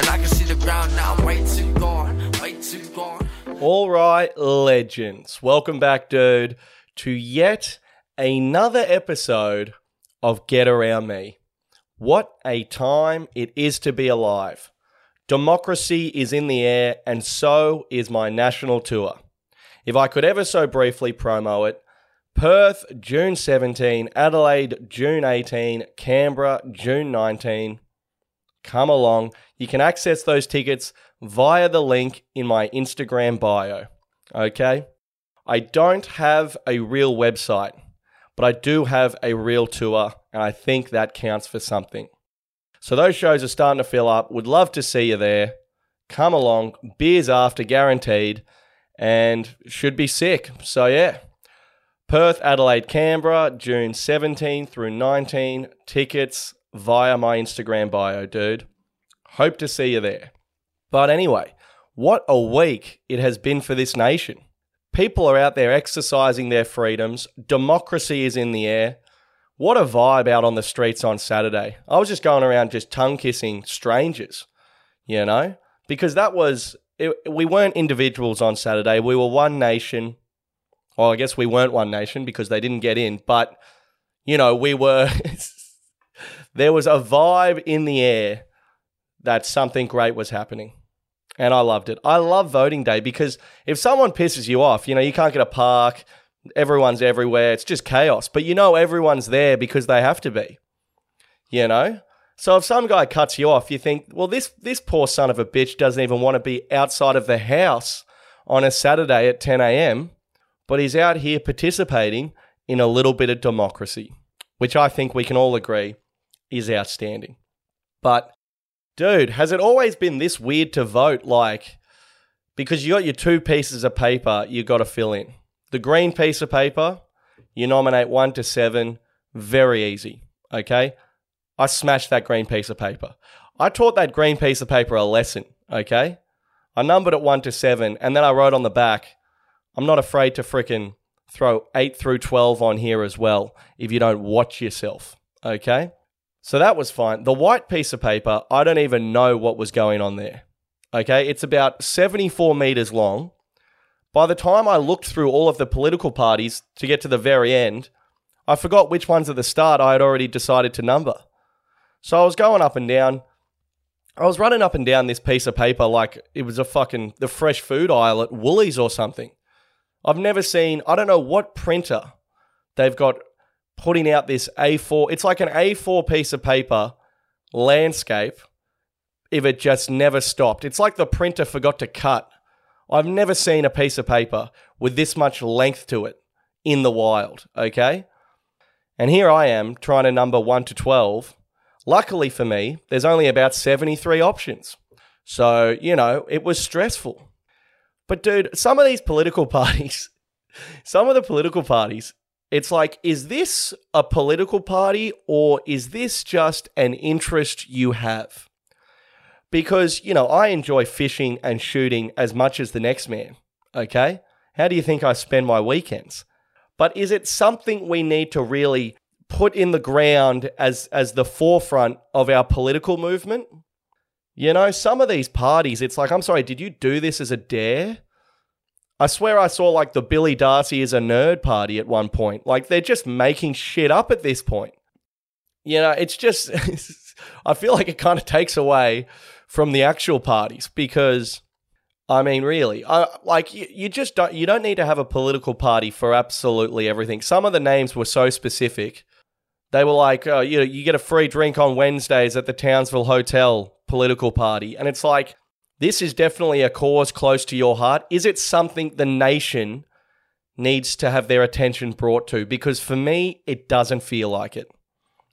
And I can see the ground now, way too gone, way too gone. All right, legends. Welcome back, dude, to yet another episode of Get Around Me. What a time it is to be alive. Democracy is in the air, and so is my national tour. If I could ever so briefly promo it, Perth, June 17, Adelaide, June 18, Canberra, June 19. Come along. You can access those tickets via the link in my Instagram bio. Okay? I don't have a real website, but I do have a real tour, and I think that counts for something. So those shows are starting to fill up. Would love to see you there. Come along. Beers after guaranteed, and should be sick. So yeah. Perth, Adelaide, Canberra, June 17 through 19. Tickets via my Instagram bio, dude. Hope to see you there. But anyway, what a week it has been for this nation. People are out there exercising their freedoms. Democracy is in the air. What a vibe out on the streets on Saturday. I was just going around just tongue kissing strangers, you know, because that was, it, we weren't individuals on Saturday. We were one nation. Well, I guess we weren't one nation because they didn't get in, but, you know, we were, there was a vibe in the air that something great was happening and I loved it. I love voting day because if someone pisses you off, you know, you can't get a park, everyone's everywhere, it's just chaos. But you know, everyone's there because they have to be, you know? So if some guy cuts you off, you think, well, this, this poor son of a bitch doesn't even want to be outside of the house on a Saturday at 10 a.m., but he's out here participating in a little bit of democracy, which I think we can all agree is outstanding. But dude, has it always been this weird to vote? Like, because you got your two pieces of paper you got to fill in. The green piece of paper, you nominate one to seven, very easy. Okay. I smashed that green piece of paper. I taught that green piece of paper a lesson. Okay. I numbered it one to seven, and then I wrote on the back, I'm not afraid to fricking throw eight through 12 on here as well if you don't watch yourself. Okay. So that was fine. The white piece of paper, I don't even know what was going on there. Okay, it's about 74 meters long. By the time I looked through all of the political parties to get to the very end, I forgot which ones at the start I had already decided to number. So I was going up and down. I was running up and down this piece of paper like it was a fucking the fresh food aisle at Woolies or something. I've never seen, I don't know what printer they've got putting out this A4. It's like an A4 piece of paper landscape if it just never stopped. It's like the printer forgot to cut. I've never seen a piece of paper with this much length to it in the wild, okay? And here I am trying to number 1 to 12. Luckily for me, there's only about 73 options. So, you know, it was stressful. But dude, some of these political parties, some of the political parties, it's like, is this a political party or is this just an interest you have? Because, you know, I enjoy fishing and shooting as much as the next man. Okay. How do you think I spend my weekends? But is it something we need to really put in the ground as, as the forefront of our political movement? You know, some of these parties, it's like, I'm sorry, did you do this as a dare? I swear I saw like the Billy Darcy is a nerd party at one point. Like they're just making shit up at this point. You know, it's just, I feel like it kind of takes away from the actual parties because, I mean, really, I, like you, you just don't, you don't need to have a political party for absolutely everything. Some of the names were so specific. They were like, uh, you know, you get a free drink on Wednesdays at the Townsville Hotel political party. And it's like, this is definitely a cause close to your heart. Is it something the nation needs to have their attention brought to? Because for me, it doesn't feel like it.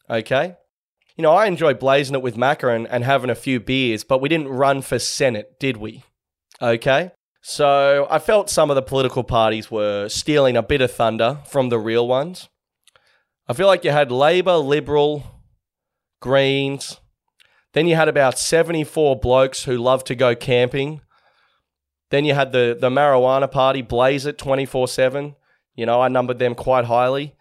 Okay? You know, I enjoy blazing it with Macca and, and having a few beers, but we didn't run for Senate, did we? Okay? So I felt some of the political parties were stealing a bit of thunder from the real ones. I feel like you had Labor, Liberal, Greens, then you had about 74 blokes who love to go camping. Then you had the, the marijuana party, blaze it 24 7. You know, I numbered them quite highly.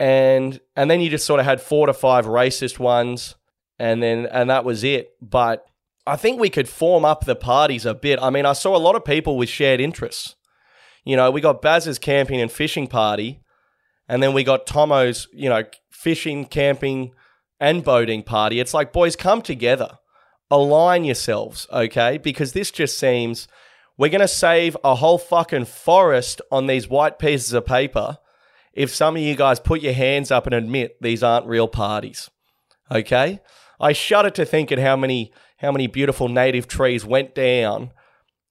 And and then you just sort of had four to five racist ones, and then and that was it. But I think we could form up the parties a bit. I mean, I saw a lot of people with shared interests. You know, we got Baz's camping and fishing party, and then we got Tomo's, you know, fishing, camping, and boating party. It's like, boys, come together, align yourselves, okay? Because this just seems we're going to save a whole fucking forest on these white pieces of paper if some of you guys put your hands up and admit these aren't real parties, okay? I shudder to think at how many how many beautiful native trees went down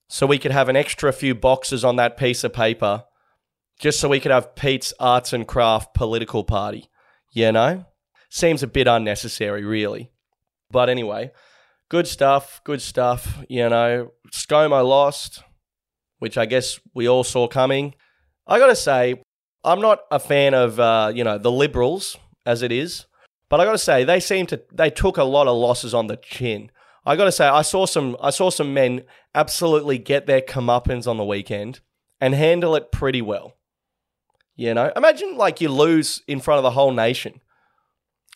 so we could have an extra few boxes on that piece of paper just so we could have Pete's Arts and Craft political party. You know? Seems a bit unnecessary, really. But anyway, good stuff, good stuff. You know, ScoMo lost, which I guess we all saw coming. I gotta say, I'm not a fan of, uh, you know, the Liberals as it is, but I gotta say, they seem to, they took a lot of losses on the chin. I got to say, I saw some, I saw some men absolutely get their comeuppance on the weekend and handle it pretty well. You know, imagine like you lose in front of the whole nation.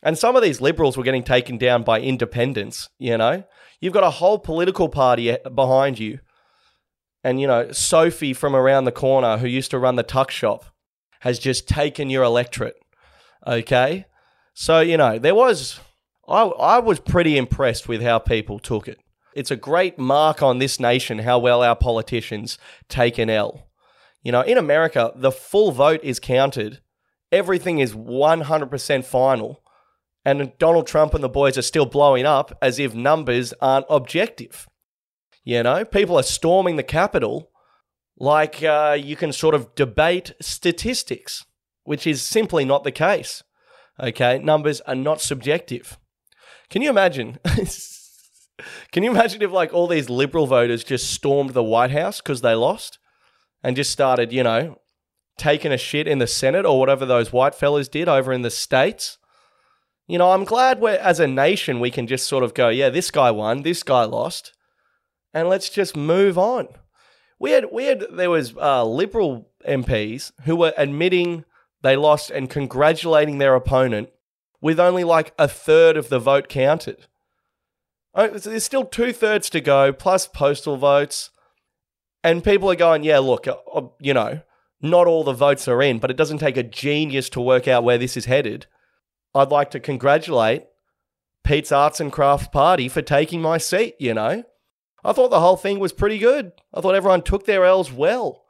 And some of these liberals were getting taken down by independents, you know? You've got a whole political party behind you. And, you know, Sophie from around the corner, who used to run the tuck shop, has just taken your electorate. Okay? So, you know, there was I, I was pretty impressed with how people took it. It's a great mark on this nation how well our politicians take an L. You know, in America, the full vote is counted, everything is 100% final, and Donald Trump and the boys are still blowing up as if numbers aren't objective. You know, people are storming the Capitol like uh, you can sort of debate statistics, which is simply not the case. Okay, numbers are not subjective. Can you imagine? Can you imagine if like all these liberal voters just stormed the White House because they lost and just started, you know, taking a shit in the Senate or whatever those white fellas did over in the states? You know, I'm glad we're as a nation we can just sort of go, yeah, this guy won, this guy lost, and let's just move on. We had we had there was uh, liberal MPs who were admitting they lost and congratulating their opponent with only like a third of the vote counted. Oh, there's still two thirds to go, plus postal votes. And people are going, yeah, look, uh, you know, not all the votes are in, but it doesn't take a genius to work out where this is headed. I'd like to congratulate Pete's Arts and Craft Party for taking my seat, you know. I thought the whole thing was pretty good. I thought everyone took their L's well.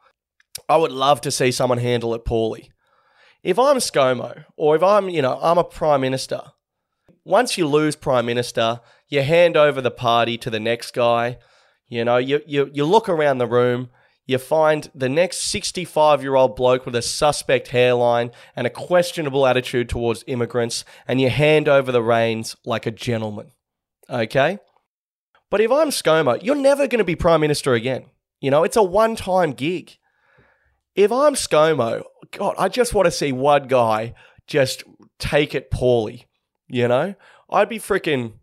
I would love to see someone handle it poorly if I'm ScoMo or if I'm, you know, I'm a prime minister, once you lose prime minister, you hand over the party to the next guy. You know, you, you, you look around the room, you find the next 65 year old bloke with a suspect hairline and a questionable attitude towards immigrants, and you hand over the reins like a gentleman. Okay? But if I'm ScoMo, you're never going to be prime minister again. You know, it's a one time gig. If I'm ScoMo, God, I just want to see one guy just take it poorly. You know, I'd be freaking,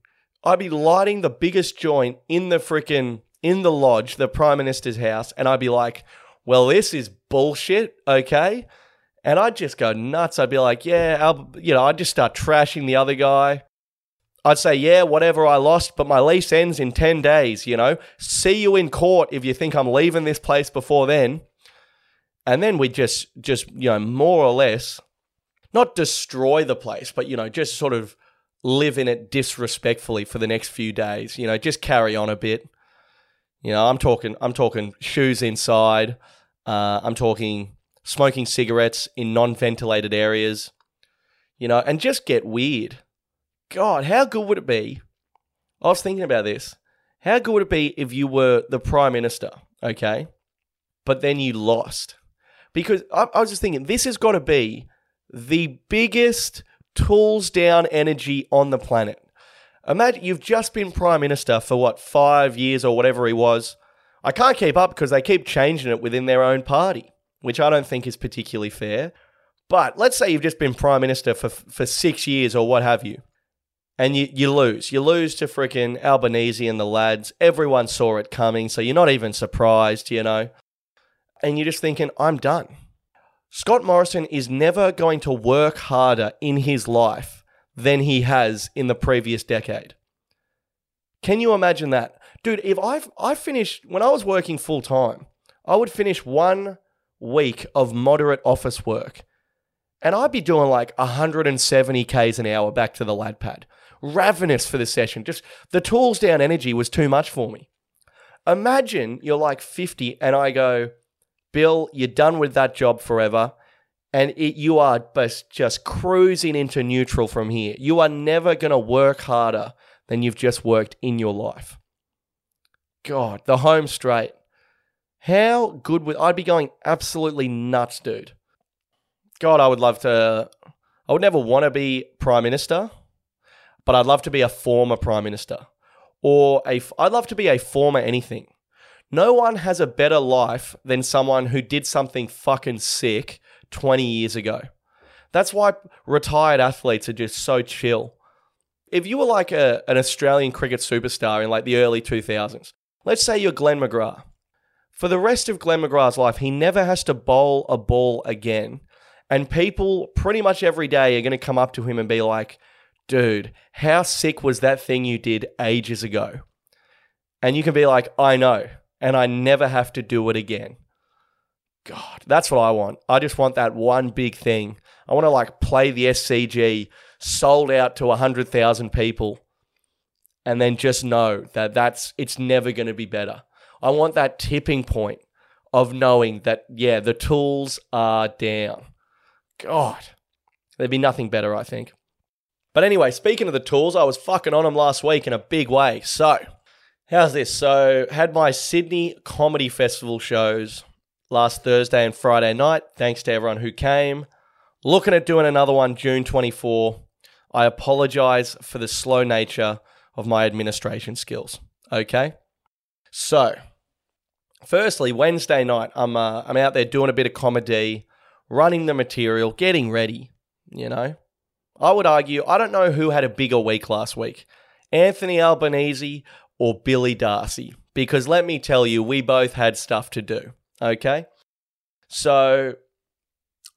I'd be lighting the biggest joint in the freaking in the lodge, the prime minister's house, and I'd be like, "Well, this is bullshit." Okay, and I'd just go nuts. I'd be like, "Yeah," I'll, you know, I'd just start trashing the other guy. I'd say, yeah, whatever, I lost, but my lease ends in 10 days, you know? See you in court if you think I'm leaving this place before then and then we just just you know more or less not destroy the place but you know just sort of live in it disrespectfully for the next few days you know just carry on a bit you know i'm talking i'm talking shoes inside uh, i'm talking smoking cigarettes in non-ventilated areas you know and just get weird. God how good would it be? I was thinking about this. How good would it be if you were the prime minister okay but then you lost? Because I, I was just thinking this has got to be the biggest tools down energy on the planet. Imagine you've just been prime minister for what five years or whatever he was. I can't keep up because they keep changing it within their own party, which I don't think is particularly fair. But let's say you've just been prime minister for for six years or what have you, and you, you lose. You lose to freaking Albanese and the lads. Everyone saw it coming, so you're not even surprised, you know and you're just thinking, I'm done. Scott Morrison is never going to work harder in his life than he has in the previous decade. Can you imagine that? Dude, if I've I finished when I was working full time, I would finish one week of moderate office work and I'd be doing like 170 Ks an hour back to the lad pad. Ravenous for the session. Just the tools down energy was too much for me. Imagine you're like 50 and I go, Bill, you're done with that job forever. And it, you are just, cruising into neutral from here. You are never going to work harder than you've just worked in your life. God, the home straight. How good would I'd be going absolutely nuts, dude. God, I would love to. I would never want to be prime minister, but I'd love to be a former prime minister, or a. I'd love to be a former anything. No one has a better life than someone who did something fucking sick 20 years ago. That's why retired athletes are just so chill. If you were like a, an Australian cricket superstar in like the early 2000s, let's say you're Glenn McGrath. For the rest of Glenn McGrath's life, he never has to bowl a ball again. And people pretty much every day are going to come up to him and be like, dude, how sick was that thing you did ages ago? And you can be like, I know and I never have to do it again. God, that's what I want. I just want that one big thing. I want to like play the SCG sold out to 100,000 people and then just know that that's it's never going to be better. I want that tipping point of knowing that yeah, the tools are down. God. There'd be nothing better, I think. But anyway, speaking of the tools, I was fucking on them last week in a big way. So, How's this? So, had my Sydney Comedy Festival shows last Thursday and Friday night. Thanks to everyone who came. Looking at doing another one June 24. I apologize for the slow nature of my administration skills. Okay? So, firstly, Wednesday night, I'm, uh, I'm out there doing a bit of comedy, running the material, getting ready, you know? I would argue, I don't know who had a bigger week last week. Anthony Albanese or Billy Darcy. Because let me tell you, we both had stuff to do. Okay? So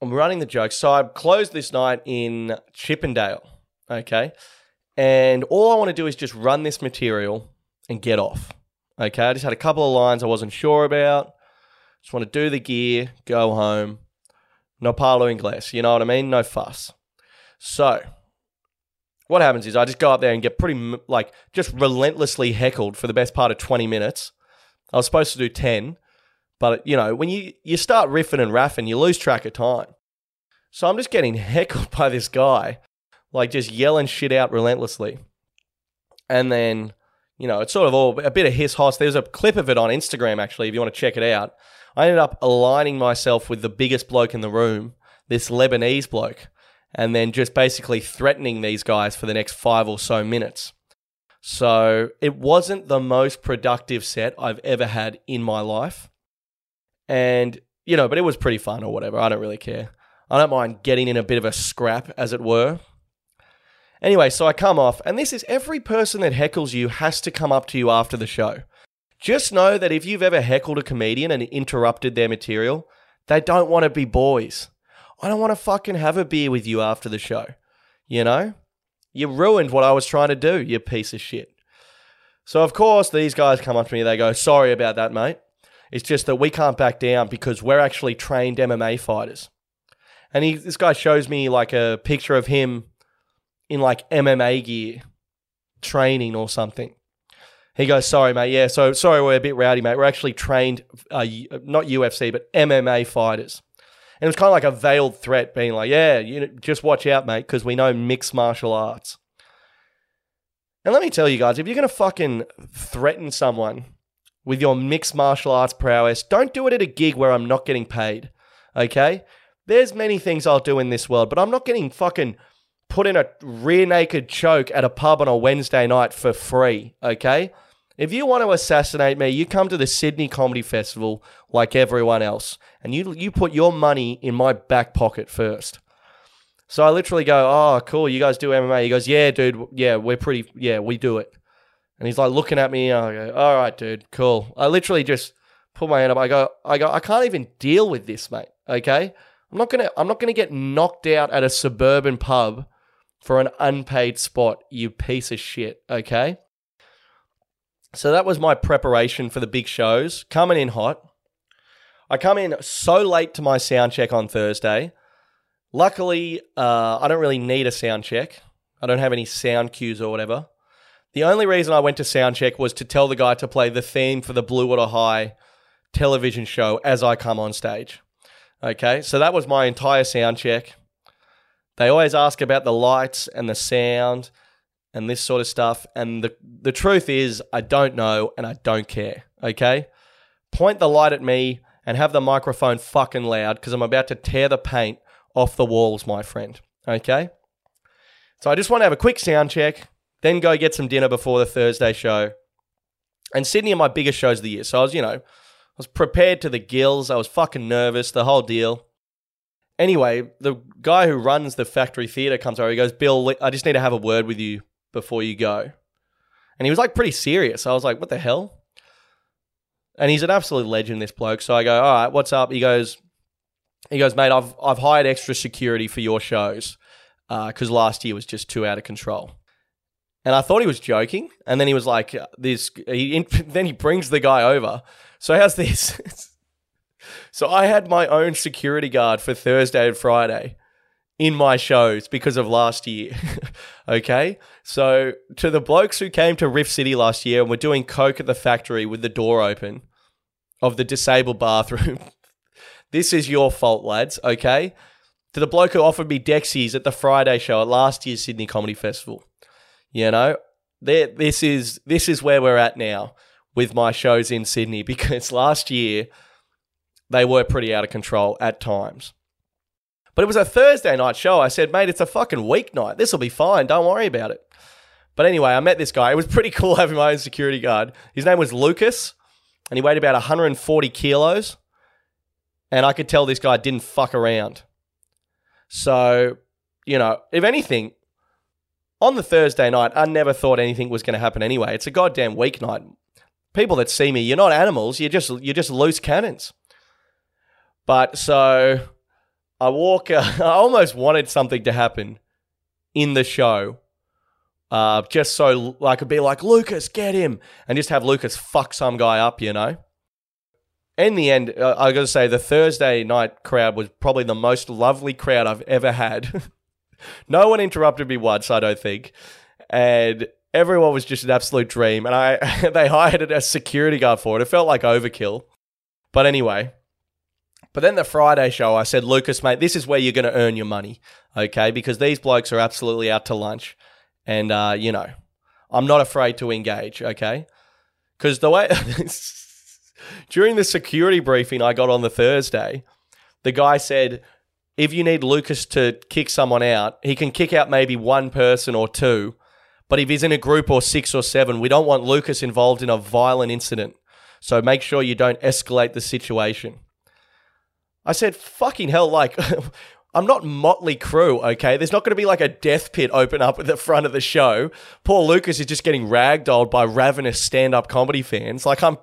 I'm running the joke. So I closed this night in Chippendale. Okay? And all I want to do is just run this material and get off. Okay? I just had a couple of lines I wasn't sure about. Just want to do the gear, go home. No palo inglés. You know what I mean? No fuss. So what happens is I just go up there and get pretty like just relentlessly heckled for the best part of 20 minutes. I was supposed to do 10, but you know, when you you start riffing and raffing, you lose track of time. So I'm just getting heckled by this guy, like just yelling shit out relentlessly. And then, you know, it's sort of all a bit of hiss hoss. There's a clip of it on Instagram actually, if you want to check it out. I ended up aligning myself with the biggest bloke in the room, this Lebanese bloke and then just basically threatening these guys for the next five or so minutes. So it wasn't the most productive set I've ever had in my life. And, you know, but it was pretty fun or whatever. I don't really care. I don't mind getting in a bit of a scrap, as it were. Anyway, so I come off, and this is every person that heckles you has to come up to you after the show. Just know that if you've ever heckled a comedian and interrupted their material, they don't want to be boys. I don't want to fucking have a beer with you after the show. You know? You ruined what I was trying to do, you piece of shit. So, of course, these guys come up to me. They go, Sorry about that, mate. It's just that we can't back down because we're actually trained MMA fighters. And he, this guy shows me like a picture of him in like MMA gear, training or something. He goes, Sorry, mate. Yeah, so sorry, we're a bit rowdy, mate. We're actually trained, uh, not UFC, but MMA fighters. And it was kind of like a veiled threat, being like, yeah, you just watch out, mate, because we know mixed martial arts. And let me tell you guys, if you're going to fucking threaten someone with your mixed martial arts prowess, don't do it at a gig where I'm not getting paid. Okay? There's many things I'll do in this world, but I'm not getting fucking put in a rear naked choke at a pub on a Wednesday night for free. Okay? If you want to assassinate me, you come to the Sydney Comedy Festival like everyone else, and you you put your money in my back pocket first. So I literally go, "Oh, cool, you guys do MMA." He goes, "Yeah, dude, yeah, we're pretty, yeah, we do it." And he's like looking at me. I go, "All right, dude, cool." I literally just put my hand up. I go, "I go, I can't even deal with this, mate. Okay, I'm not gonna, I'm not gonna get knocked out at a suburban pub for an unpaid spot. You piece of shit. Okay." So that was my preparation for the big shows, coming in hot. I come in so late to my sound check on Thursday. Luckily, uh, I don't really need a sound check. I don't have any sound cues or whatever. The only reason I went to sound check was to tell the guy to play the theme for the Blue Water High television show as I come on stage. Okay, so that was my entire sound check. They always ask about the lights and the sound and this sort of stuff. And the, the truth is, I don't know and I don't care. Okay? Point the light at me and have the microphone fucking loud because I'm about to tear the paint off the walls, my friend. Okay? So I just want to have a quick sound check, then go get some dinner before the Thursday show. And Sydney are my biggest shows of the year. So I was, you know, I was prepared to the gills. I was fucking nervous, the whole deal. Anyway, the guy who runs the factory theatre comes over. He goes, Bill, I just need to have a word with you before you go. And he was like pretty serious. I was like, what the hell? And he's an absolute legend, this bloke. So I go, all right, what's up? He goes, he goes, mate, I've I've hired extra security for your shows because uh, last year was just too out of control. And I thought he was joking, and then he was like, "This." He then he brings the guy over. So how's this? so I had my own security guard for Thursday and Friday in my shows because of last year. okay? So, to the blokes who came to Rift City last year and were doing coke at the factory with the door open of the disabled bathroom, this is your fault, lads, okay? To the bloke who offered me Dexies at the Friday show at last year's Sydney Comedy Festival. You know, this is this is where we're at now with my shows in Sydney because last year they were pretty out of control at times. But it was a Thursday night show. I said, mate, it's a fucking weeknight. This will be fine. Don't worry about it. But anyway, I met this guy. It was pretty cool having my own security guard. His name was Lucas, and he weighed about 140 kilos. And I could tell this guy didn't fuck around. So, you know, if anything, on the Thursday night, I never thought anything was going to happen anyway. It's a goddamn weeknight. People that see me, you're not animals. You're just you're just loose cannons. But so I walk. Uh, I almost wanted something to happen in the show, uh, just so I could be like Lucas, get him, and just have Lucas fuck some guy up, you know. In the end, uh, I got to say the Thursday night crowd was probably the most lovely crowd I've ever had. no one interrupted me once, I don't think, and everyone was just an absolute dream. And I they hired a security guard for it. It felt like overkill, but anyway. But then the Friday show, I said, Lucas, mate, this is where you're going to earn your money, okay? Because these blokes are absolutely out to lunch. And, uh, you know, I'm not afraid to engage, okay? Because the way, during the security briefing I got on the Thursday, the guy said, if you need Lucas to kick someone out, he can kick out maybe one person or two. But if he's in a group or six or seven, we don't want Lucas involved in a violent incident. So make sure you don't escalate the situation. I said, fucking hell, like, I'm not Mötley Crüe, okay? There's not going to be like a death pit open up at the front of the show. Paul Lucas is just getting ragdolled by ravenous stand up comedy fans. Like, I'm,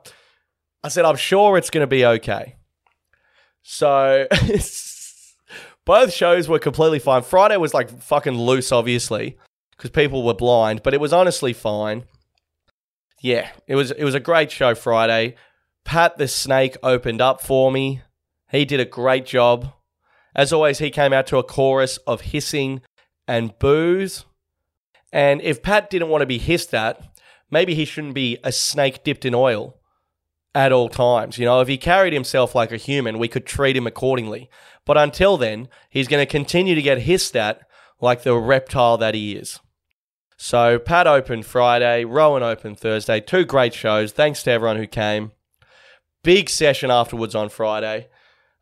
I said, I'm sure it's going to be okay. So, both shows were completely fine. Friday was like fucking loose, obviously, because people were blind, but it was honestly fine. Yeah, it was it was a great show Friday. Pat the Snake opened up for me. He did a great job. As always, he came out to a chorus of hissing and boos. And if Pat didn't want to be hissed at, maybe he shouldn't be a snake dipped in oil at all times. You know, if he carried himself like a human, we could treat him accordingly. But until then, he's going to continue to get hissed at like the reptile that he is. So, Pat opened Friday, Rowan opened Thursday. Two great shows. Thanks to everyone who came. Big session afterwards on Friday.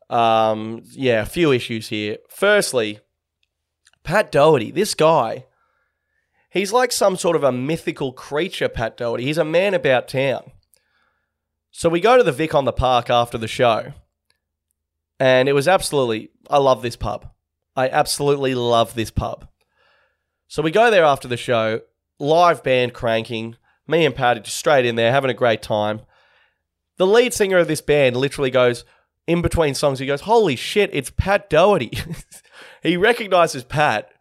Um, yeah, a few issues here. Firstly, Pat Doherty, this guy, he's like some sort of a mythical creature, Pat Doherty. He's a man about town. So we go to the Vic on the Park after the show, and it was absolutely, I love this pub. I absolutely love this pub. So we go there after the show, live band cranking, me and Pat just straight in there, having a great time. The lead singer of this band literally goes, in between songs, he goes, Holy shit, it's Pat Doherty. he recognizes Pat.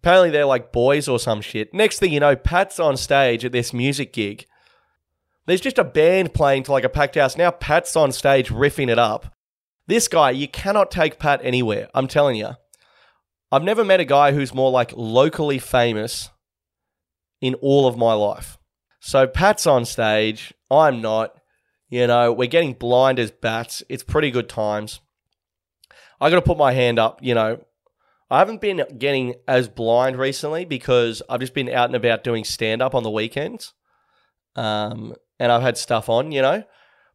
Apparently, they're like boys or some shit. Next thing you know, Pat's on stage at this music gig. There's just a band playing to like a packed house. Now Pat's on stage riffing it up. This guy, you cannot take Pat anywhere. I'm telling you. I've never met a guy who's more like locally famous in all of my life. So Pat's on stage. I'm not. You know, we're getting blind as bats. It's pretty good times. I got to put my hand up. You know, I haven't been getting as blind recently because I've just been out and about doing stand up on the weekends. Um, and I've had stuff on, you know.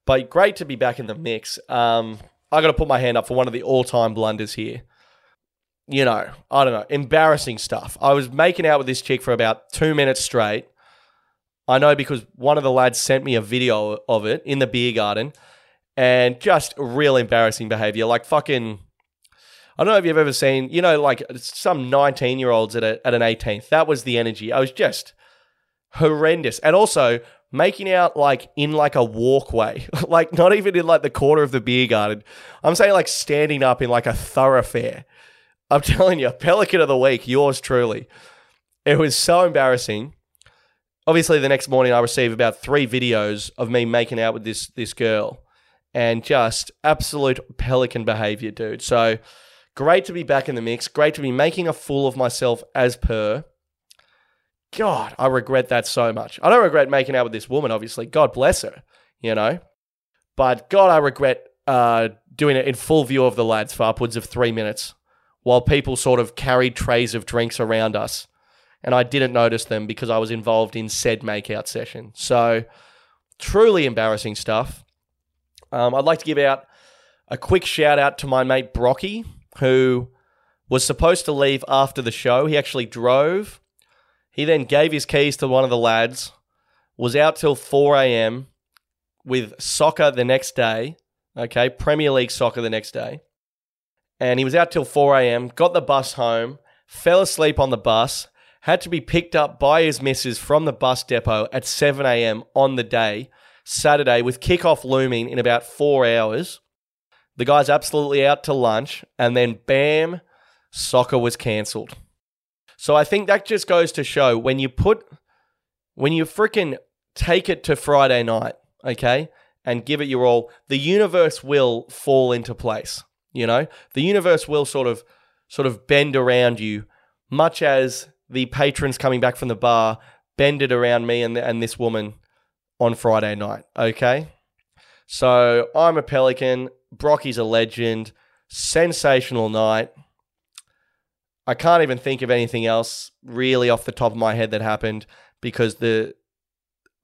But great to be back in the mix. Um, I got to put my hand up for one of the all time blunders here. You know, I don't know, embarrassing stuff. I was making out with this chick for about two minutes straight. I know because one of the lads sent me a video of it in the beer garden and just real embarrassing behavior. Like fucking, I don't know if you've ever seen, you know, like some 19 year olds at, a, at an 18th. That was the energy. I was just horrendous. And also, making out like in like a walkway, like not even in like the corner of the beer garden. I'm saying like standing up in like a thoroughfare. I'm telling you, Pelican of the Week, yours truly. It was so embarrassing. Obviously, the next morning I received about three videos of me making out with this this girl, and just absolute pelican behavior, dude. So great to be back in the mix. Great to be making a fool of myself as per. God, I regret that so much. I don't regret making out with this woman, obviously. God bless her, you know. But God, I regret uh, doing it in full view of the lads for upwards of three minutes while people sort of carried trays of drinks around us. And I didn't notice them because I was involved in said makeout session. So, truly embarrassing stuff. Um, I'd like to give out a quick shout out to my mate Brocky, who was supposed to leave after the show. He actually drove he then gave his keys to one of the lads, was out till 4 a.m. with soccer the next day, okay, Premier League soccer the next day. And he was out till 4 a.m., got the bus home, fell asleep on the bus, had to be picked up by his missus from the bus depot at 7 a.m. on the day, Saturday, with kickoff looming in about four hours. The guy's absolutely out to lunch, and then bam, soccer was cancelled. So I think that just goes to show when you put, when you freaking take it to Friday night, okay, and give it your all, the universe will fall into place. You know, the universe will sort of, sort of bend around you, much as the patrons coming back from the bar bended around me and and this woman on Friday night. Okay, so I'm a pelican. Brocky's a legend. Sensational night. I can't even think of anything else really off the top of my head that happened because the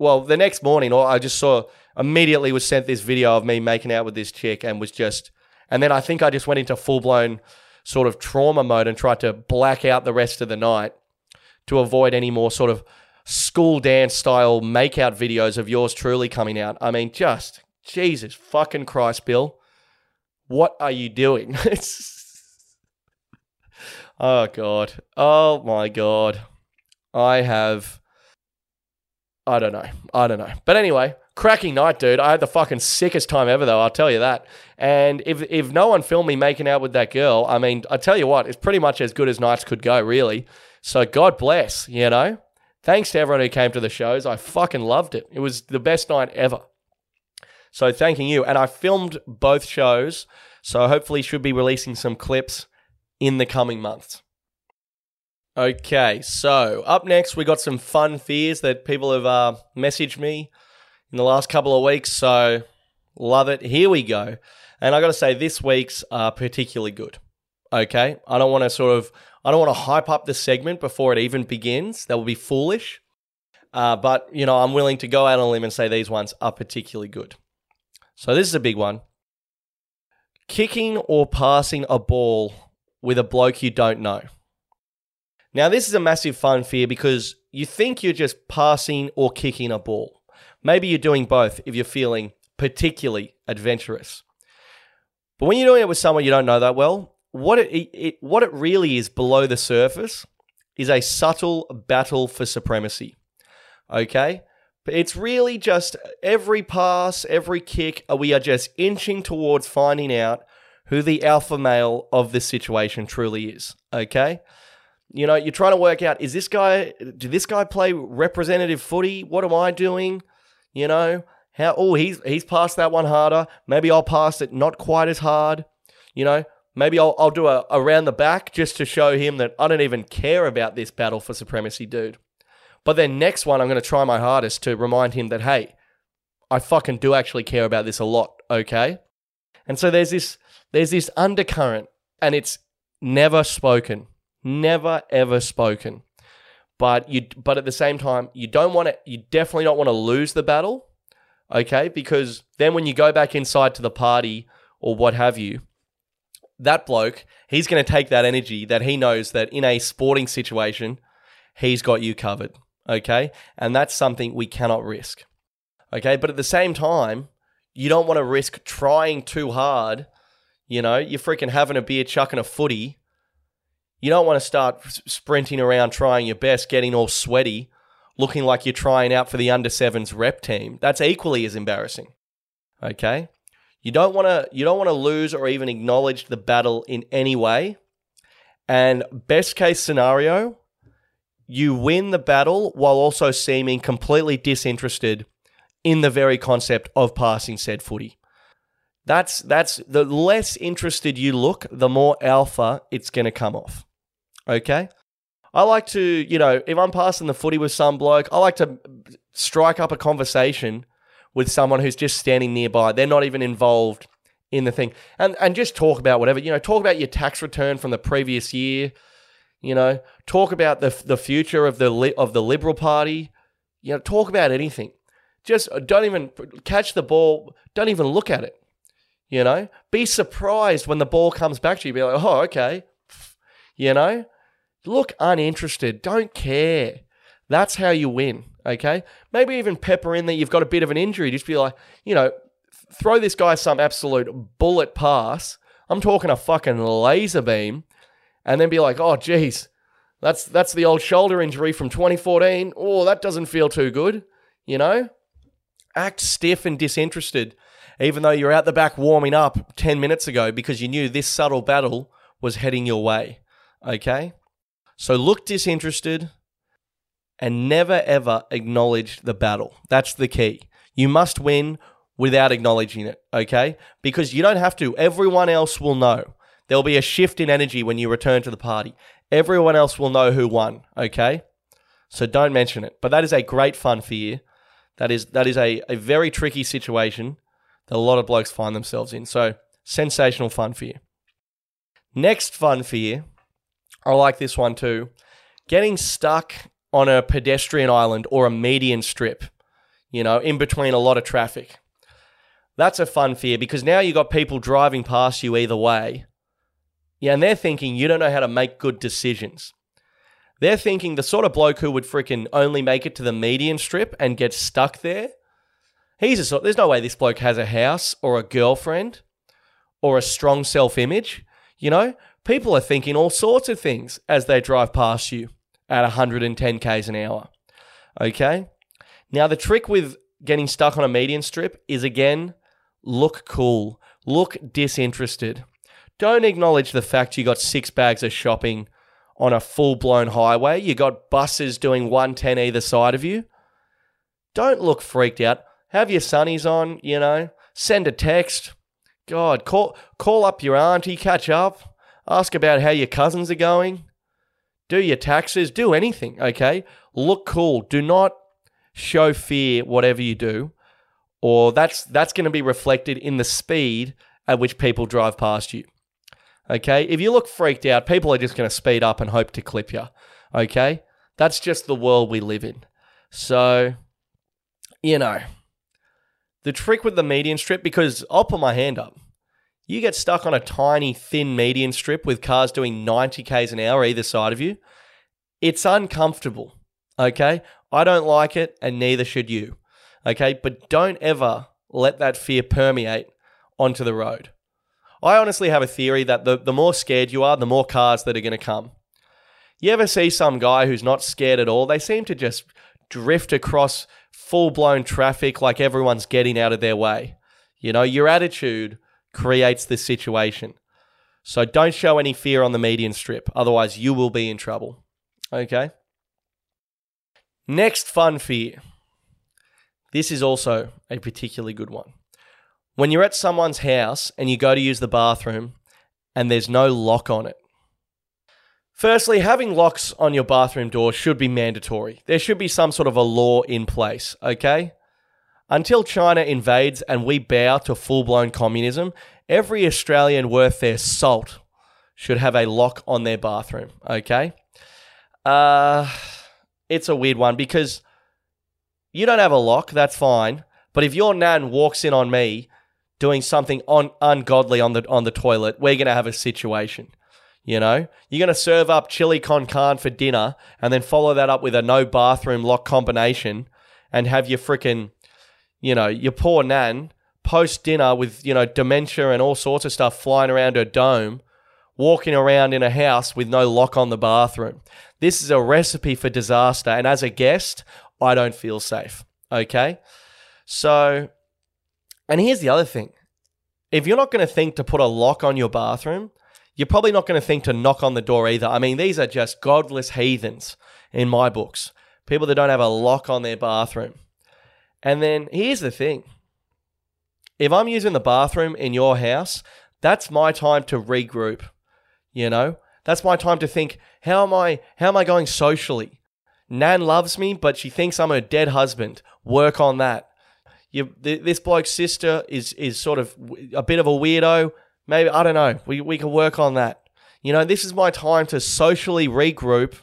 well, the next morning, I just saw immediately was sent this video of me making out with this chick and was just, and then I think I just went into full blown sort of trauma mode and tried to black out the rest of the night to avoid any more sort of school dance style makeout videos of yours truly coming out. I mean, just Jesus fucking Christ, Bill. What are you doing? it's Oh god. Oh my god. I have I don't know. I don't know. But anyway, cracking night, dude. I had the fucking sickest time ever though, I'll tell you that. And if if no one filmed me making out with that girl, I mean, I tell you what, it's pretty much as good as nights could go, really. So God bless, you know? Thanks to everyone who came to the shows. I fucking loved it. It was the best night ever. So thanking you. And I filmed both shows. So hopefully should be releasing some clips in the coming months. Okay, so up next, we got some fun fears that people have uh, messaged me in the last couple of weeks. So love it. Here we go. And I got to say, this week's are particularly good. Okay, I don't want to sort of, I don't want to hype up the segment before it even begins. That would be foolish. Uh, but you know, I'm willing to go out on a limb and say these ones are particularly good. So this is a big one. Kicking or passing a ball with a bloke you don't know. Now, this is a massive fun fear because you think you're just passing or kicking a ball. Maybe you're doing both if you're feeling particularly adventurous. But when you're doing it with someone you don't know that well, what it, it, what it really is below the surface is a subtle battle for supremacy. Okay? It's really just every pass, every kick, we are just inching towards finding out who the alpha male of this situation truly is. Okay? You know, you're trying to work out is this guy, did this guy play representative footy? What am I doing? You know, how oh he's he's passed that one harder. Maybe I'll pass it not quite as hard. You know, maybe I'll I'll do a around the back just to show him that I don't even care about this battle for supremacy, dude. But then next one I'm gonna try my hardest to remind him that hey, I fucking do actually care about this a lot, okay? And so there's this there's this undercurrent and it's never spoken. Never ever spoken. But you but at the same time, you don't want to you definitely don't want to lose the battle okay? Because then when you go back inside to the party or what have you, that bloke, he's going to take that energy that he knows that in a sporting situation, he's got you covered, okay? And that's something we cannot risk, okay? But at the same time, you don't want to risk trying too hard. You know, you're freaking having a beer, chucking a footy. You don't want to start sprinting around trying your best, getting all sweaty looking like you're trying out for the under sevens rep team. That's equally as embarrassing. Okay? You don't want to you don't want to lose or even acknowledge the battle in any way. And best case scenario, you win the battle while also seeming completely disinterested in the very concept of passing said footy. That's that's the less interested you look, the more alpha it's going to come off. Okay? I like to, you know, if I'm passing the footy with some bloke, I like to strike up a conversation with someone who's just standing nearby. They're not even involved in the thing. And and just talk about whatever, you know, talk about your tax return from the previous year, you know, talk about the the future of the of the Liberal Party, you know, talk about anything. Just uh, don't even catch the ball, don't even look at it. You know, be surprised when the ball comes back to you. Be like, oh, okay. You know, Look uninterested. Don't care. That's how you win. Okay. Maybe even pepper in that you've got a bit of an injury. Just be like, you know, throw this guy some absolute bullet pass. I'm talking a fucking laser beam. And then be like, oh, geez, that's, that's the old shoulder injury from 2014. Oh, that doesn't feel too good. You know? Act stiff and disinterested, even though you're out the back warming up 10 minutes ago because you knew this subtle battle was heading your way. Okay? So look disinterested and never ever acknowledge the battle. That's the key. You must win without acknowledging it, okay? Because you don't have to. Everyone else will know. There'll be a shift in energy when you return to the party. Everyone else will know who won, okay? So don't mention it. But that is a great fun fear. That is that is a, a very tricky situation that a lot of blokes find themselves in. So sensational fun for you. Next fun fear I like this one too. Getting stuck on a pedestrian island or a median strip, you know, in between a lot of traffic. That's a fun fear because now you've got people driving past you either way. Yeah, and they're thinking you don't know how to make good decisions. They're thinking the sort of bloke who would freaking only make it to the median strip and get stuck there. He's a sort. There's no way this bloke has a house or a girlfriend or a strong self image. You know, people are thinking all sorts of things as they drive past you at 110 k's an hour. Okay? Now, the trick with getting stuck on a median strip is again, look cool, look disinterested. Don't acknowledge the fact you got six bags of shopping on a full blown highway. You got buses doing 110 either side of you. Don't look freaked out. Have your sunnies on, you know. Send a text. God, call call up your auntie, catch up. Ask about how your cousins are going. Do your taxes. Do anything, okay? Look cool. Do not show fear whatever you do, or that's that's going to be reflected in the speed at which people drive past you. Okay? If you look freaked out, people are just going to speed up and hope to clip you. Okay? That's just the world we live in. So, you know, the trick with the median strip, because I'll put my hand up. You get stuck on a tiny, thin median strip with cars doing 90 k's an hour either side of you. It's uncomfortable. Okay. I don't like it, and neither should you. Okay. But don't ever let that fear permeate onto the road. I honestly have a theory that the, the more scared you are, the more cars that are going to come. You ever see some guy who's not scared at all? They seem to just drift across full blown traffic like everyone's getting out of their way. You know, your attitude creates this situation. So don't show any fear on the median strip, otherwise, you will be in trouble. Okay? Next fun fear This is also a particularly good one. When you're at someone's house and you go to use the bathroom and there's no lock on it. Firstly, having locks on your bathroom door should be mandatory. There should be some sort of a law in place, okay? Until China invades and we bow to full blown communism, every Australian worth their salt should have a lock on their bathroom, okay? Uh, it's a weird one because you don't have a lock, that's fine. But if your nan walks in on me doing something on, ungodly on the on the toilet, we're gonna have a situation. You know, you're gonna serve up chili con carne for dinner and then follow that up with a no bathroom lock combination and have your freaking, you know, your poor nan post dinner with you know dementia and all sorts of stuff flying around her dome, walking around in a house with no lock on the bathroom. This is a recipe for disaster. And as a guest, I don't feel safe. Okay. So, and here's the other thing if you're not going to think to put a lock on your bathroom, you're probably not going to think to knock on the door either. I mean, these are just godless heathens in my books. People that don't have a lock on their bathroom. And then here's the thing if I'm using the bathroom in your house, that's my time to regroup. You know, that's my time to think, how am I how am I going socially? Nan loves me, but she thinks I'm her dead husband. Work on that. You, th- this bloke's sister is is sort of a bit of a weirdo. Maybe I don't know. We we can work on that. You know, this is my time to socially regroup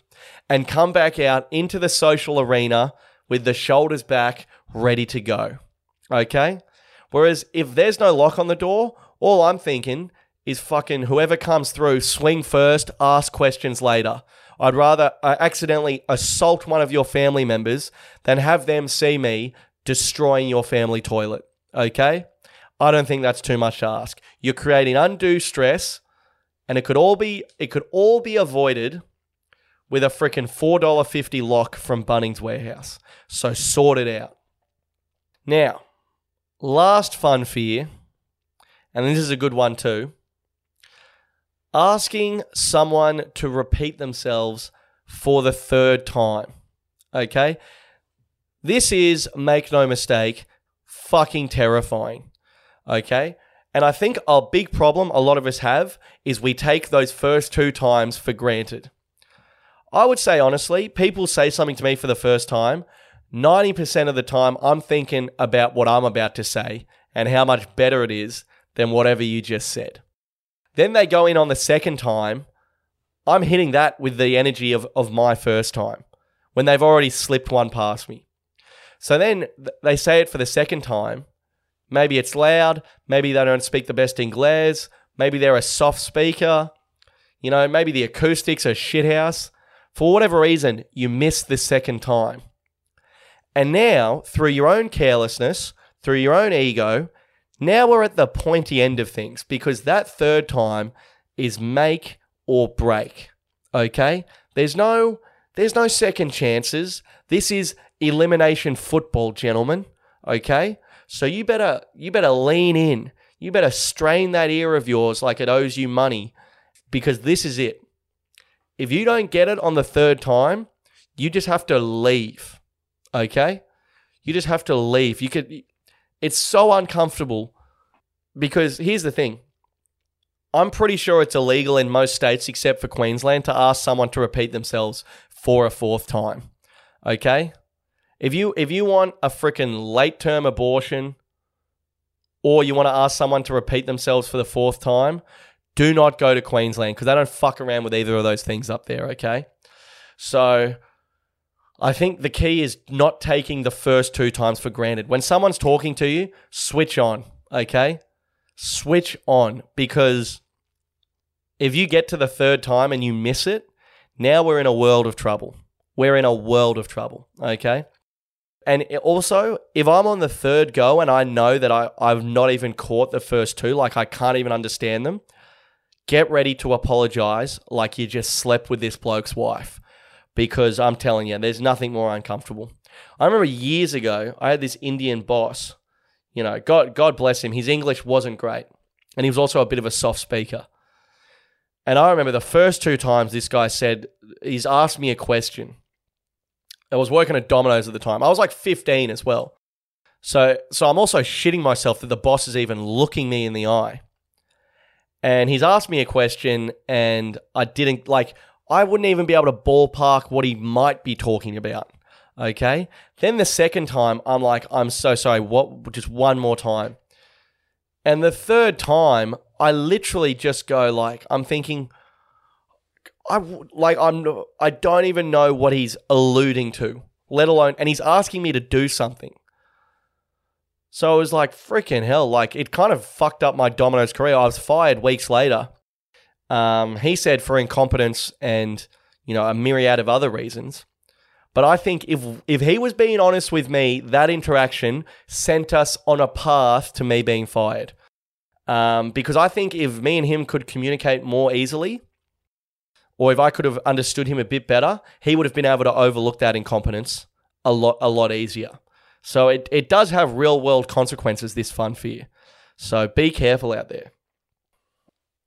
and come back out into the social arena with the shoulders back, ready to go. Okay? Whereas if there's no lock on the door, all I'm thinking is fucking whoever comes through, swing first, ask questions later. I'd rather uh, accidentally assault one of your family members than have them see me destroying your family toilet. Okay? I don't think that's too much to ask. You're creating undue stress, and it could all be it could all be avoided with a freaking four dollar fifty lock from Bunnings Warehouse. So sort it out. Now, last fun fear, and this is a good one too asking someone to repeat themselves for the third time. Okay? This is, make no mistake, fucking terrifying. Okay? And I think a big problem a lot of us have is we take those first two times for granted. I would say honestly, people say something to me for the first time. 90% of the time, I'm thinking about what I'm about to say and how much better it is than whatever you just said. Then they go in on the second time. I'm hitting that with the energy of, of my first time when they've already slipped one past me. So then they say it for the second time. Maybe it's loud. Maybe they don't speak the best English. Maybe they're a soft speaker. You know, maybe the acoustics are shithouse. For whatever reason, you miss the second time. And now, through your own carelessness, through your own ego, now we're at the pointy end of things because that third time is make or break. Okay? There's no there's no second chances. This is elimination football, gentlemen. Okay? So you better you better lean in. You better strain that ear of yours like it owes you money because this is it. If you don't get it on the third time, you just have to leave. Okay? You just have to leave. You could it's so uncomfortable because here's the thing. I'm pretty sure it's illegal in most states except for Queensland to ask someone to repeat themselves for a fourth time. Okay? If you if you want a freaking late term abortion or you want to ask someone to repeat themselves for the fourth time, do not go to Queensland because they don't fuck around with either of those things up there, okay? So I think the key is not taking the first two times for granted. When someone's talking to you, switch on, okay? Switch on because if you get to the third time and you miss it, now we're in a world of trouble. We're in a world of trouble, okay? And also, if I'm on the third go and I know that I, I've not even caught the first two, like I can't even understand them, get ready to apologize like you just slept with this bloke's wife because I'm telling you, there's nothing more uncomfortable. I remember years ago, I had this Indian boss. You know, God, God bless him. His English wasn't great, and he was also a bit of a soft speaker. And I remember the first two times this guy said, he's asked me a question. I was working at Domino's at the time. I was like 15 as well. So so I'm also shitting myself that the boss is even looking me in the eye. And he's asked me a question and I didn't like I wouldn't even be able to ballpark what he might be talking about. Okay? Then the second time I'm like I'm so sorry, what just one more time. And the third time I literally just go like I'm thinking I like I'm I don't even know what he's alluding to, let alone and he's asking me to do something. So it was like freaking hell. Like it kind of fucked up my Domino's career. I was fired weeks later. Um, he said for incompetence and you know a myriad of other reasons. But I think if if he was being honest with me, that interaction sent us on a path to me being fired. Um, because I think if me and him could communicate more easily, or if I could have understood him a bit better, he would have been able to overlook that incompetence a lot a lot easier. So it, it does have real world consequences, this fun fear. So be careful out there.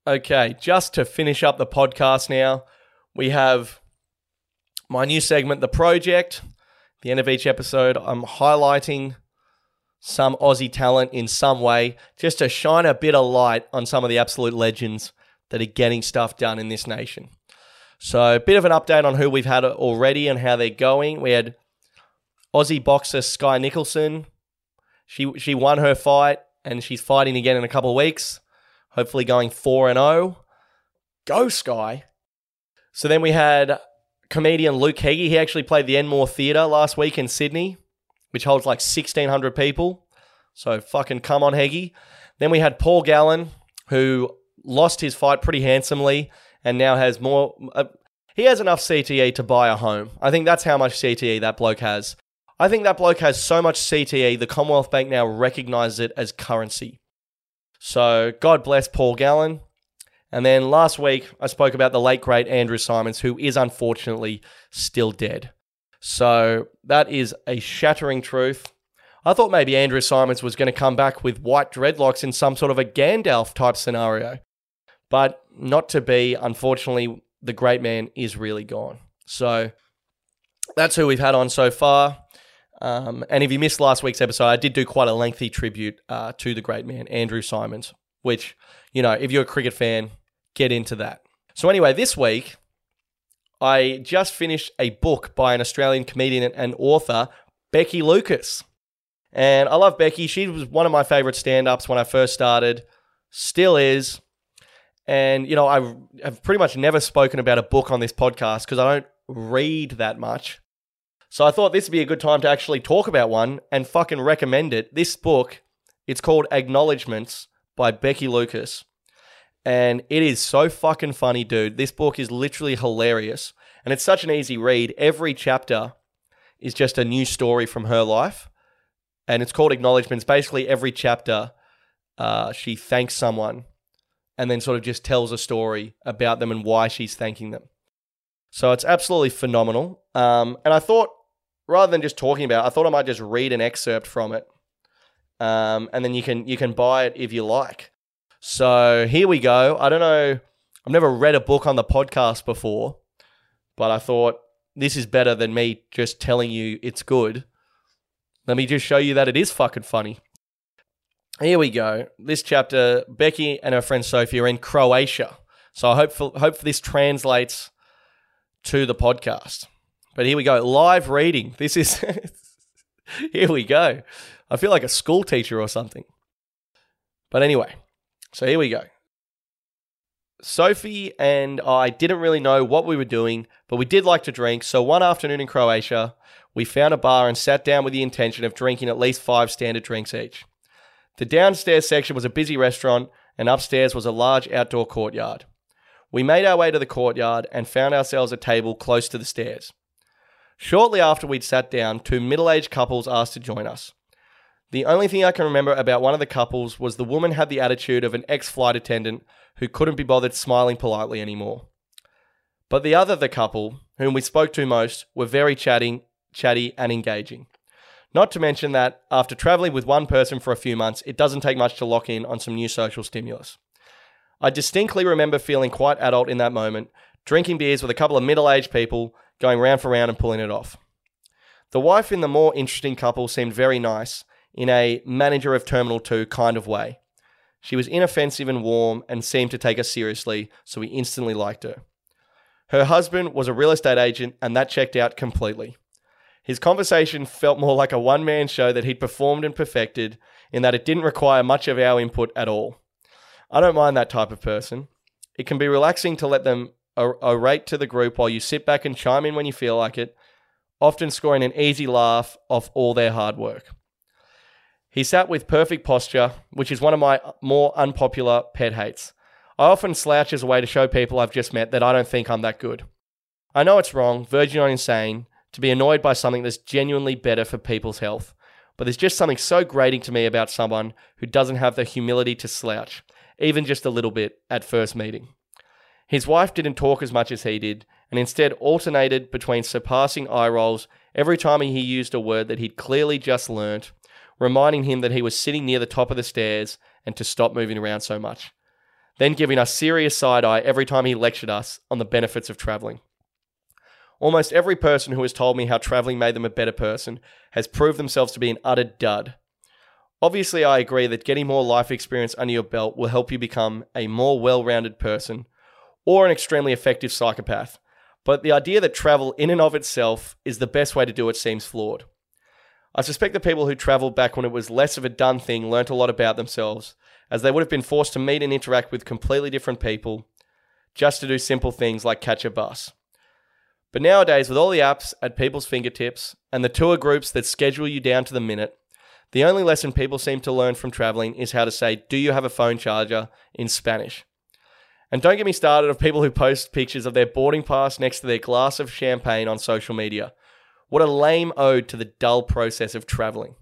Okay, just to finish up the podcast now, we have my new segment, The Project. The end of each episode, I'm highlighting some Aussie talent in some way, just to shine a bit of light on some of the absolute legends that are getting stuff done in this nation. So, a bit of an update on who we've had already and how they're going. We had Aussie boxer Skye Nicholson. She she won her fight and she's fighting again in a couple of weeks. Hopefully going 4 and 0. Go Skye. So then we had comedian Luke Heggie. He actually played the Enmore Theatre last week in Sydney, which holds like 1600 people. So fucking come on Heggie. Then we had Paul Gallen who lost his fight pretty handsomely and now has more uh, he has enough CTE to buy a home. I think that's how much CTE that bloke has. I think that bloke has so much CTE, the Commonwealth Bank now recognizes it as currency. So God bless Paul Gallen. And then last week, I spoke about the late great Andrew Symonds, who is unfortunately still dead. So that is a shattering truth. I thought maybe Andrew Symonds was going to come back with white dreadlocks in some sort of a Gandalf type scenario, but not to be. Unfortunately, the great man is really gone. So that's who we've had on so far. Um, and if you missed last week's episode, I did do quite a lengthy tribute uh, to the great man, Andrew Symonds, which, you know, if you're a cricket fan, get into that. So, anyway, this week, I just finished a book by an Australian comedian and author, Becky Lucas. And I love Becky. She was one of my favorite stand ups when I first started, still is. And, you know, I have pretty much never spoken about a book on this podcast because I don't read that much. So I thought this would be a good time to actually talk about one and fucking recommend it. This book, it's called Acknowledgements by Becky Lucas. And it is so fucking funny, dude. This book is literally hilarious. And it's such an easy read. Every chapter is just a new story from her life. And it's called Acknowledgements. Basically, every chapter, uh, she thanks someone and then sort of just tells a story about them and why she's thanking them. So it's absolutely phenomenal. Um, and I thought rather than just talking about it, I thought I might just read an excerpt from it. Um, and then you can you can buy it if you like. So here we go. I don't know. I've never read a book on the podcast before, but I thought this is better than me just telling you it's good. Let me just show you that it is fucking funny. Here we go. This chapter, Becky and her friend Sophie are in Croatia. So I hope for, hope this translates to the podcast. But here we go. Live reading. This is. here we go. I feel like a school teacher or something. But anyway, so here we go. Sophie and I didn't really know what we were doing, but we did like to drink. So one afternoon in Croatia, we found a bar and sat down with the intention of drinking at least five standard drinks each. The downstairs section was a busy restaurant, and upstairs was a large outdoor courtyard. We made our way to the courtyard and found ourselves a table close to the stairs. Shortly after we'd sat down, two middle aged couples asked to join us. The only thing I can remember about one of the couples was the woman had the attitude of an ex flight attendant who couldn't be bothered smiling politely anymore. But the other the couple, whom we spoke to most, were very chatting, chatty and engaging. Not to mention that after traveling with one person for a few months, it doesn't take much to lock in on some new social stimulus. I distinctly remember feeling quite adult in that moment, drinking beers with a couple of middle aged people going round for round and pulling it off. The wife in the more interesting couple seemed very nice, in a manager of Terminal 2 kind of way. She was inoffensive and warm and seemed to take us seriously, so we instantly liked her. Her husband was a real estate agent, and that checked out completely. His conversation felt more like a one man show that he'd performed and perfected, in that it didn't require much of our input at all. I don't mind that type of person. It can be relaxing to let them orate to the group while you sit back and chime in when you feel like it, often scoring an easy laugh off all their hard work. He sat with perfect posture, which is one of my more unpopular pet hates. I often slouch as a way to show people I've just met that I don't think I'm that good. I know it's wrong, verging on insane, to be annoyed by something that's genuinely better for people's health, but there's just something so grating to me about someone who doesn't have the humility to slouch, even just a little bit, at first meeting. His wife didn't talk as much as he did, and instead alternated between surpassing eye rolls every time he used a word that he'd clearly just learnt, reminding him that he was sitting near the top of the stairs and to stop moving around so much, then giving us serious side eye every time he lectured us on the benefits of travelling. Almost every person who has told me how travelling made them a better person has proved themselves to be an utter dud. Obviously, I agree that getting more life experience under your belt will help you become a more well rounded person or an extremely effective psychopath. But the idea that travel in and of itself is the best way to do it seems flawed. I suspect the people who travelled back when it was less of a done thing learnt a lot about themselves, as they would have been forced to meet and interact with completely different people just to do simple things like catch a bus. But nowadays, with all the apps at people's fingertips and the tour groups that schedule you down to the minute, the only lesson people seem to learn from traveling is how to say, Do you have a phone charger in Spanish? And don't get me started of people who post pictures of their boarding pass next to their glass of champagne on social media. What a lame ode to the dull process of traveling.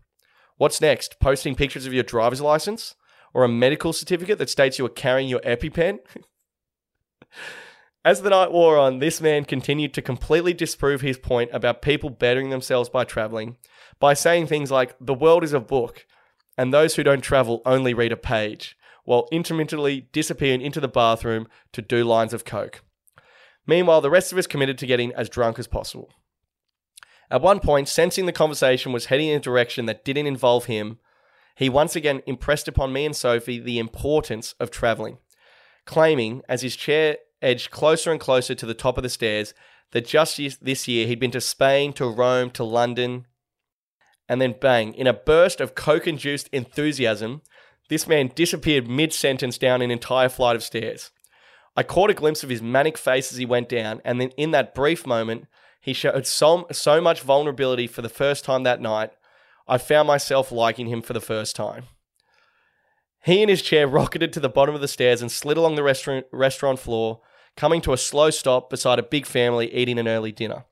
What's next? Posting pictures of your driver's license? Or a medical certificate that states you are carrying your EpiPen? As the night wore on, this man continued to completely disprove his point about people bettering themselves by traveling by saying things like, the world is a book, and those who don't travel only read a page while intermittently disappearing into the bathroom to do lines of coke. Meanwhile, the rest of us committed to getting as drunk as possible. At one point, sensing the conversation was heading in a direction that didn't involve him, he once again impressed upon me and Sophie the importance of travelling, claiming, as his chair edged closer and closer to the top of the stairs, that just this year he'd been to Spain, to Rome, to London, and then bang, in a burst of coke induced enthusiasm, this man disappeared mid sentence down an entire flight of stairs. I caught a glimpse of his manic face as he went down, and then in that brief moment, he showed so, so much vulnerability for the first time that night, I found myself liking him for the first time. He and his chair rocketed to the bottom of the stairs and slid along the restaurant, restaurant floor, coming to a slow stop beside a big family eating an early dinner.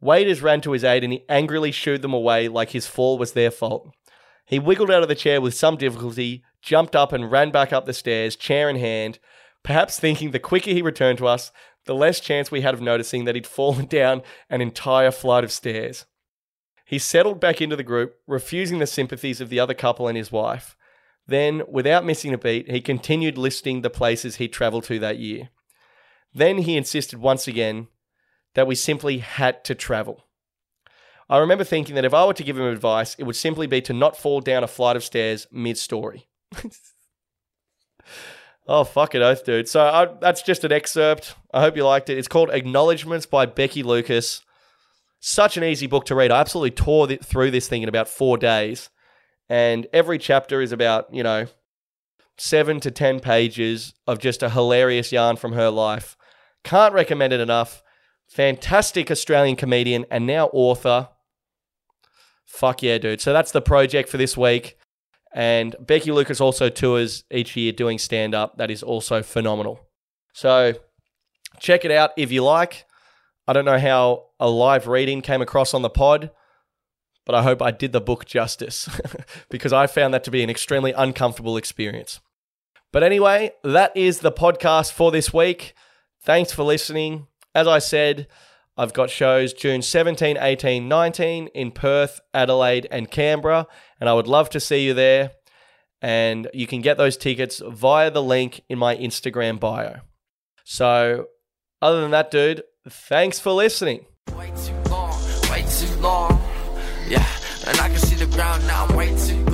Waiters ran to his aid and he angrily shooed them away like his fall was their fault. He wiggled out of the chair with some difficulty, jumped up and ran back up the stairs, chair in hand, perhaps thinking the quicker he returned to us, the less chance we had of noticing that he'd fallen down an entire flight of stairs. He settled back into the group, refusing the sympathies of the other couple and his wife. Then, without missing a beat, he continued listing the places he'd travelled to that year. Then he insisted once again that we simply had to travel. I remember thinking that if I were to give him advice, it would simply be to not fall down a flight of stairs mid story. oh, fuck it, oath, dude. So I, that's just an excerpt. I hope you liked it. It's called Acknowledgements by Becky Lucas. Such an easy book to read. I absolutely tore th- through this thing in about four days. And every chapter is about, you know, seven to 10 pages of just a hilarious yarn from her life. Can't recommend it enough. Fantastic Australian comedian and now author. Fuck yeah, dude. So that's the project for this week. And Becky Lucas also tours each year doing stand up. That is also phenomenal. So check it out if you like. I don't know how a live reading came across on the pod, but I hope I did the book justice because I found that to be an extremely uncomfortable experience. But anyway, that is the podcast for this week. Thanks for listening. As I said, I've got shows June 17, 18, 19 in Perth, Adelaide, and Canberra, and I would love to see you there. And you can get those tickets via the link in my Instagram bio. So, other than that, dude, thanks for listening. Way too long, way too long. Yeah, And I can see the ground now, way too